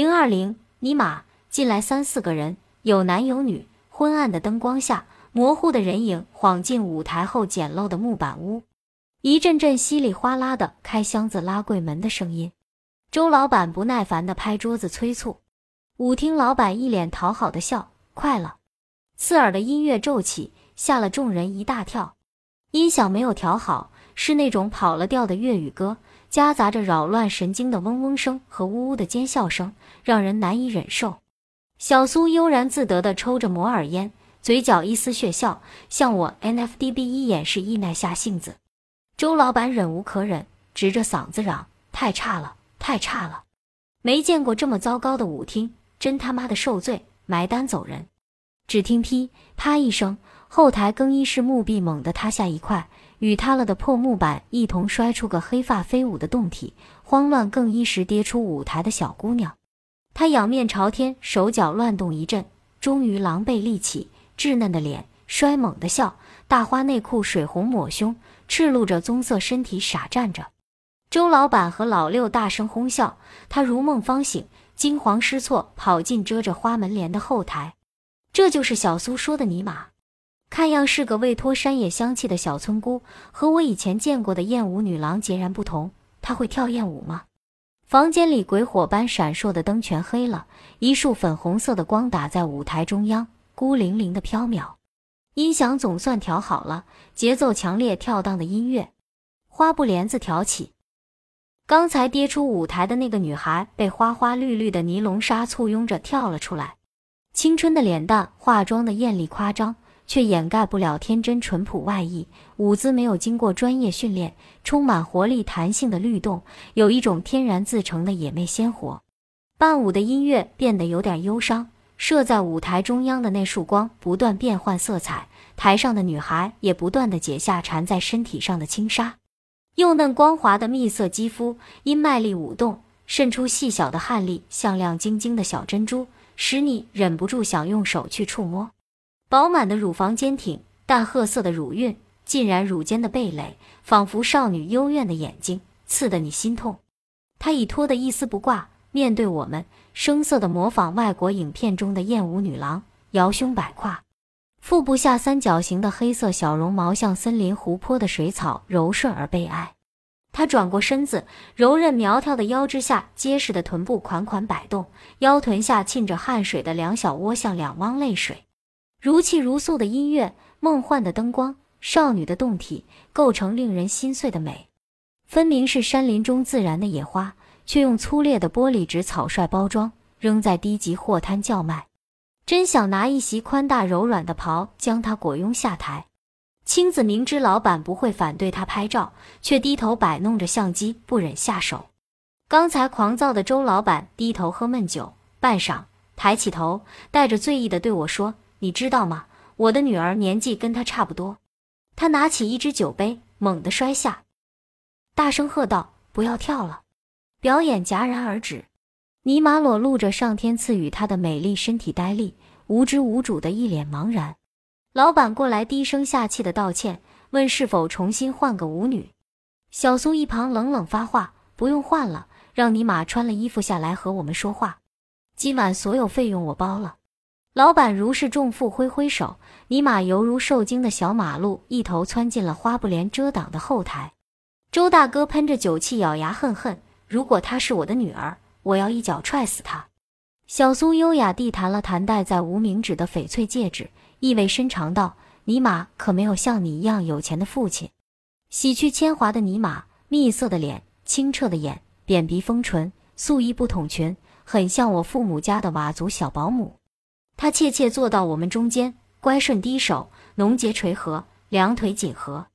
零二零，尼玛，进来三四个人，有男有女。昏暗的灯光下，模糊的人影晃进舞台后简陋的木板屋。一阵阵稀里哗啦的开箱子、拉柜门的声音。周老板不耐烦的拍桌子催促。舞厅老板一脸讨好的笑：“快了！”刺耳的音乐骤起，吓了众人一大跳。音响没有调好，是那种跑了调的粤语歌。夹杂着扰乱神经的嗡嗡声和呜呜的尖笑声，让人难以忍受。小苏悠然自得地抽着摩尔烟，嘴角一丝血笑，向我 NFDB 一眼示意耐下性子。周老板忍无可忍，直着嗓子嚷：“太差了，太差了！没见过这么糟糕的舞厅，真他妈的受罪！埋单走人！”只听噼啪一声，后台更衣室木壁猛地塌下一块。与塌了的破木板一同摔出个黑发飞舞的胴体，慌乱更衣时跌出舞台的小姑娘，她仰面朝天，手脚乱动一阵，终于狼狈立起，稚嫩的脸摔猛的笑，大花内裤水红抹胸，赤露着棕色身体傻站着。周老板和老六大声哄笑，他如梦方醒，惊慌失措跑进遮着花门帘的后台，这就是小苏说的尼玛。看样是个未脱山野香气的小村姑，和我以前见过的艳舞女郎截然不同。她会跳艳舞吗？房间里鬼火般闪烁的灯全黑了，一束粉红色的光打在舞台中央，孤零零的飘渺。音响总算调好了，节奏强烈跳荡的音乐，花布帘子挑起。刚才跌出舞台的那个女孩被花花绿绿的尼龙纱簇拥着跳了出来，青春的脸蛋，化妆的艳丽夸张。却掩盖不了天真淳朴外衣，舞姿没有经过专业训练，充满活力弹性的律动，有一种天然自成的野媚鲜活。伴舞的音乐变得有点忧伤，射在舞台中央的那束光不断变换色彩，台上的女孩也不断的解下缠在身体上的轻纱，幼嫩光滑的蜜色肌肤因卖力舞动渗出细小的汗粒，像亮晶晶的小珍珠，使你忍不住想用手去触摸。饱满的乳房坚挺，淡褐色的乳晕浸染乳尖的蓓蕾，仿佛少女幽怨的眼睛，刺得你心痛。她已脱得一丝不挂，面对我们，生涩的模仿外国影片中的艳舞女郎，摇胸摆胯，腹部下三角形的黑色小绒毛像森林湖泊的水草，柔顺而悲哀。她转过身子，柔韧苗条的腰肢下，结实的臀部款款摆动，腰臀下沁着汗水的两小窝像两汪泪水。如泣如诉的音乐，梦幻的灯光，少女的胴体，构成令人心碎的美。分明是山林中自然的野花，却用粗劣的玻璃纸草率包装，扔在低级货摊叫卖。真想拿一袭宽大柔软的袍将她裹拥下台。青子明知老板不会反对他拍照，却低头摆弄着相机，不忍下手。刚才狂躁的周老板低头喝闷酒，半晌抬起头，带着醉意的对我说。你知道吗？我的女儿年纪跟她差不多。他拿起一只酒杯，猛地摔下，大声喝道：“不要跳了！”表演戛然而止。尼玛裸露着上天赐予她的美丽身体，呆立，无知无主的一脸茫然。老板过来低声下气的道歉，问是否重新换个舞女。小苏一旁冷冷发话：“不用换了，让尼玛穿了衣服下来和我们说话。今晚所有费用我包了。”老板如释重负，挥挥手，尼玛犹如受惊的小马路，一头窜进了花布帘遮挡的后台。周大哥喷着酒气，咬牙恨恨：“如果她是我的女儿，我要一脚踹死她。”小苏优雅地弹了弹戴在无名指的翡翠戒指，意味深长道：“尼玛可没有像你一样有钱的父亲。”洗去铅华的尼玛，蜜色的脸，清澈的眼，扁鼻丰唇，素衣不筒裙，很像我父母家的佤族小保姆。他怯怯坐到我们中间，乖顺低首，浓睫垂合，两腿紧合。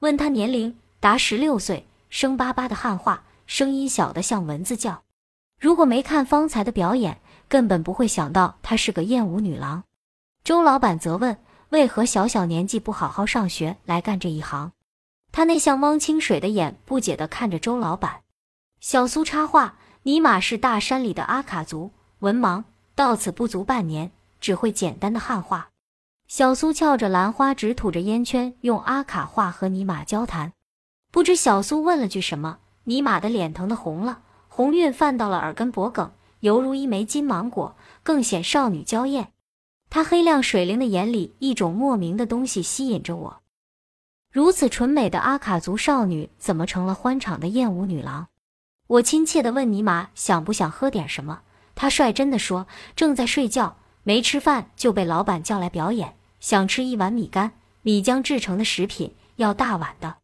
问他年龄，达十六岁，生巴巴的汉话，声音小得像蚊子叫。如果没看方才的表演，根本不会想到她是个艳舞女郎。周老板则问：为何小小年纪不好好上学，来干这一行？他那像汪清水的眼不解地看着周老板。小苏插话：尼玛是大山里的阿卡族，文盲，到此不足半年。只会简单的汉话，小苏翘着兰花指，吐着烟圈，用阿卡话和尼玛交谈。不知小苏问了句什么，尼玛的脸疼的红了，红晕泛到了耳根脖梗，犹如一枚金芒果，更显少女娇艳。她黑亮水灵的眼里，一种莫名的东西吸引着我。如此纯美的阿卡族少女，怎么成了欢场的艳舞女郎？我亲切地问尼玛想不想喝点什么。他率真地说：“正在睡觉，没吃饭就被老板叫来表演，想吃一碗米干，米浆制成的食品，要大碗的。”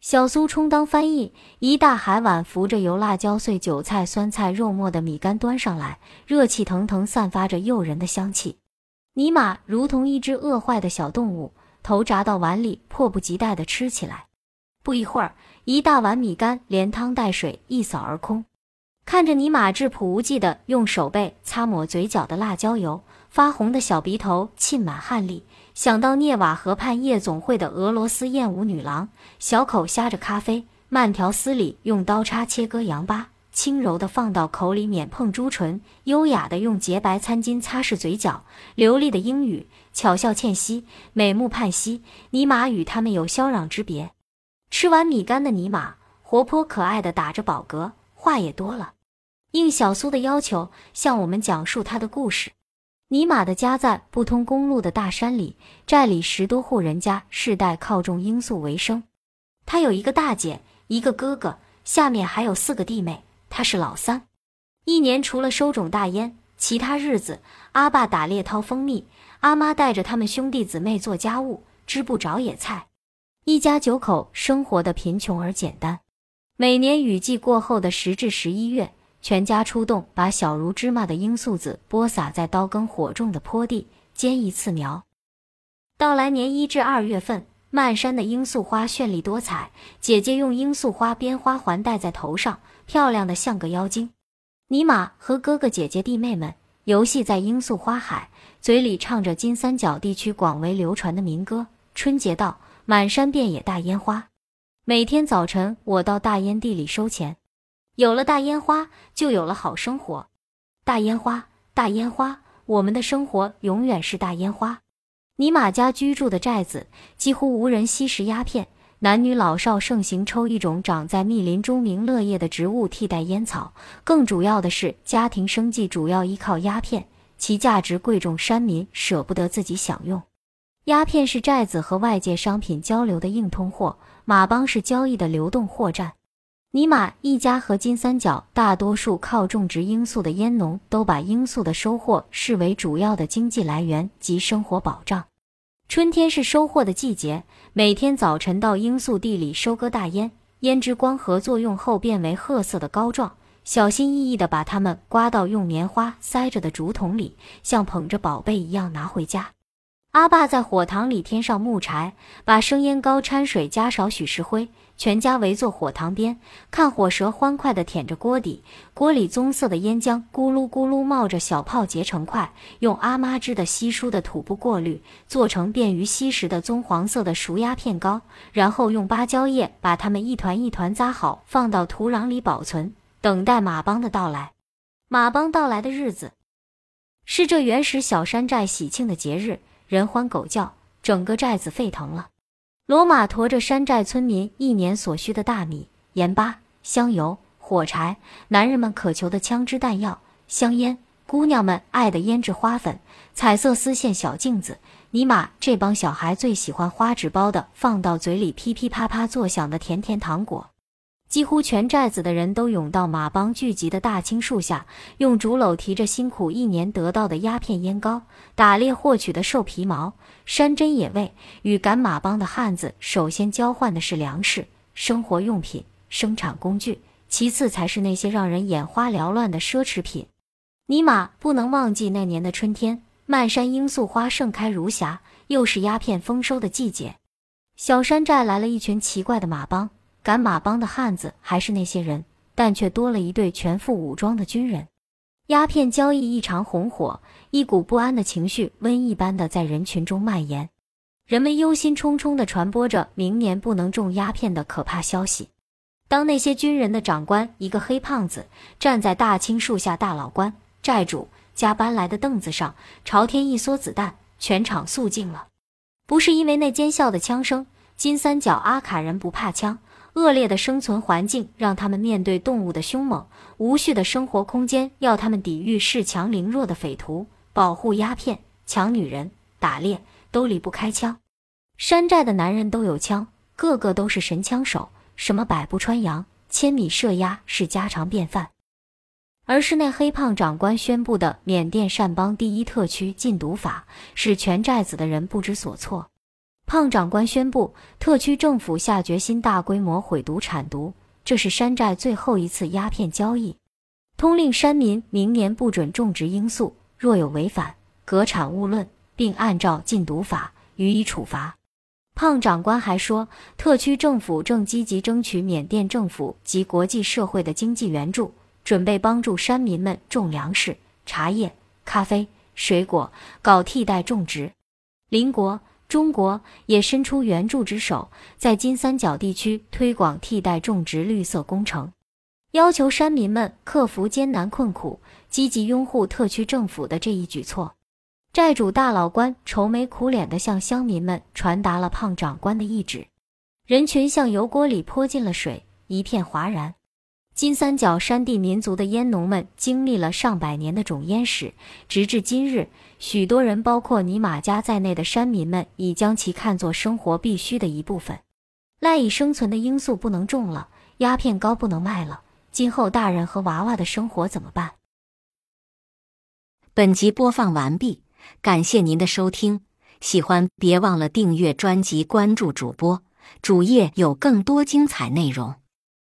小苏充当翻译，一大海碗浮着油辣椒碎、韭菜、酸菜、肉末的米干端上来，热气腾腾，散发着诱人的香气。尼玛如同一只饿坏的小动物。头扎到碗里，迫不及待地吃起来。不一会儿，一大碗米干连汤带水一扫而空。看着尼玛质朴无忌地用手背擦抹嘴角的辣椒油，发红的小鼻头沁满汗粒，想到涅瓦河畔夜总会的俄罗斯艳舞女郎，小口呷着咖啡，慢条斯理用刀叉切割羊巴，轻柔地放到口里免碰朱唇，优雅地用洁白餐巾擦拭嘴角，流利的英语。巧笑倩兮，美目盼兮。尼玛与他们有霄壤之别。吃完米干的尼玛，活泼可爱的打着饱嗝，话也多了，应小苏的要求，向我们讲述他的故事。尼玛的家在不通公路的大山里，寨里十多户人家，世代靠种罂粟为生。他有一个大姐，一个哥哥，下面还有四个弟妹，他是老三。一年除了收种大烟，其他日子阿爸打猎掏蜂蜜。阿妈带着他们兄弟姊妹做家务，织布找野菜，一家九口生活的贫穷而简单。每年雨季过后的十至十一月，全家出动，把小如芝麻的罂粟籽播撒在刀耕火种的坡地，坚一次苗。到来年一至二月份，漫山的罂粟花绚丽多彩，姐姐用罂粟花编花环戴在头上，漂亮的像个妖精。尼玛和哥哥姐姐弟妹们游戏在罂粟花海。嘴里唱着金三角地区广为流传的民歌：“春节到，满山遍野大烟花。”每天早晨，我到大烟地里收钱。有了大烟花，就有了好生活。大烟花，大烟花，我们的生活永远是大烟花。尼玛家居住的寨子几乎无人吸食鸦片，男女老少盛行抽一种长在密林中名乐叶的植物替代烟草。更主要的是，家庭生计主要依靠鸦片。其价值贵重，山民舍不得自己享用。鸦片是寨子和外界商品交流的硬通货，马帮是交易的流动货站。尼玛一家和金三角大多数靠种植罂粟的烟农，都把罂粟的收获视为主要的经济来源及生活保障。春天是收获的季节，每天早晨到罂粟地里收割大烟，胭脂光合作用后变为褐色的膏状。小心翼翼地把它们刮到用棉花塞着的竹筒里，像捧着宝贝一样拿回家。阿爸在火塘里添上木柴，把生烟膏掺水，加少许石灰，全家围坐火塘边，看火舌欢快地舔着锅底，锅里棕色的烟浆咕噜咕噜冒着小泡，结成块，用阿妈织的稀疏的土布过滤，做成便于吸食的棕黄色的熟鸦片膏，然后用芭蕉叶把它们一团一团扎好，放到土壤里保存。等待马帮的到来，马帮到来的日子，是这原始小山寨喜庆的节日，人欢狗叫，整个寨子沸腾了。罗马驮着山寨村民一年所需的大米、盐巴、香油、火柴，男人们渴求的枪支弹药、香烟，姑娘们爱的胭脂花粉、彩色丝线小镜子。尼玛，这帮小孩最喜欢花纸包的，放到嘴里噼噼啪啪作响的甜甜糖果。几乎全寨子的人都涌到马帮聚集的大青树下，用竹篓提着辛苦一年得到的鸦片烟膏、打猎获取的兽皮毛、山珍野味，与赶马帮的汉子首先交换的是粮食、生活用品、生产工具，其次才是那些让人眼花缭乱的奢侈品。尼玛不能忘记那年的春天，漫山罂粟花盛开如霞，又是鸦片丰收的季节。小山寨来了一群奇怪的马帮。赶马帮的汉子还是那些人，但却多了一队全副武装的军人。鸦片交易异常红火，一股不安的情绪瘟疫般的在人群中蔓延，人们忧心忡忡地传播着明年不能种鸦片的可怕消息。当那些军人的长官一个黑胖子站在大青树下，大老官寨主家搬来的凳子上，朝天一梭子弹，全场肃静了。不是因为那尖啸的枪声，金三角阿卡人不怕枪。恶劣的生存环境让他们面对动物的凶猛，无序的生活空间要他们抵御恃强凌弱的匪徒，保护鸦片、抢女人、打猎都离不开枪。山寨的男人都有枪，个个都是神枪手，什么百步穿杨、千米射鸦是家常便饭。而是那黑胖长官宣布的缅甸善邦第一特区禁毒法，使全寨子的人不知所措。胖长官宣布，特区政府下决心大规模毁毒铲毒，这是山寨最后一次鸦片交易，通令山民明年不准种植罂粟，若有违反，革产勿论，并按照禁毒法予以处罚。胖长官还说，特区政府正积极争取缅甸政府及国际社会的经济援助。准备帮助山民们种粮食、茶叶、咖啡、水果，搞替代种植。邻国中国也伸出援助之手，在金三角地区推广替代种植绿色工程，要求山民们克服艰难困苦，积极拥护特区政府的这一举措。债主大老官愁眉苦脸地向乡民们传达了胖长官的意志，人群像油锅里泼进了水，一片哗然。金三角山地民族的烟农们经历了上百年的种烟史，直至今日，许多人，包括尼玛家在内的山民们，已将其看作生活必须的一部分。赖以生存的罂粟不能种了，鸦片膏不能卖了，今后大人和娃娃的生活怎么办？本集播放完毕，感谢您的收听，喜欢别忘了订阅专辑、关注主播，主页有更多精彩内容。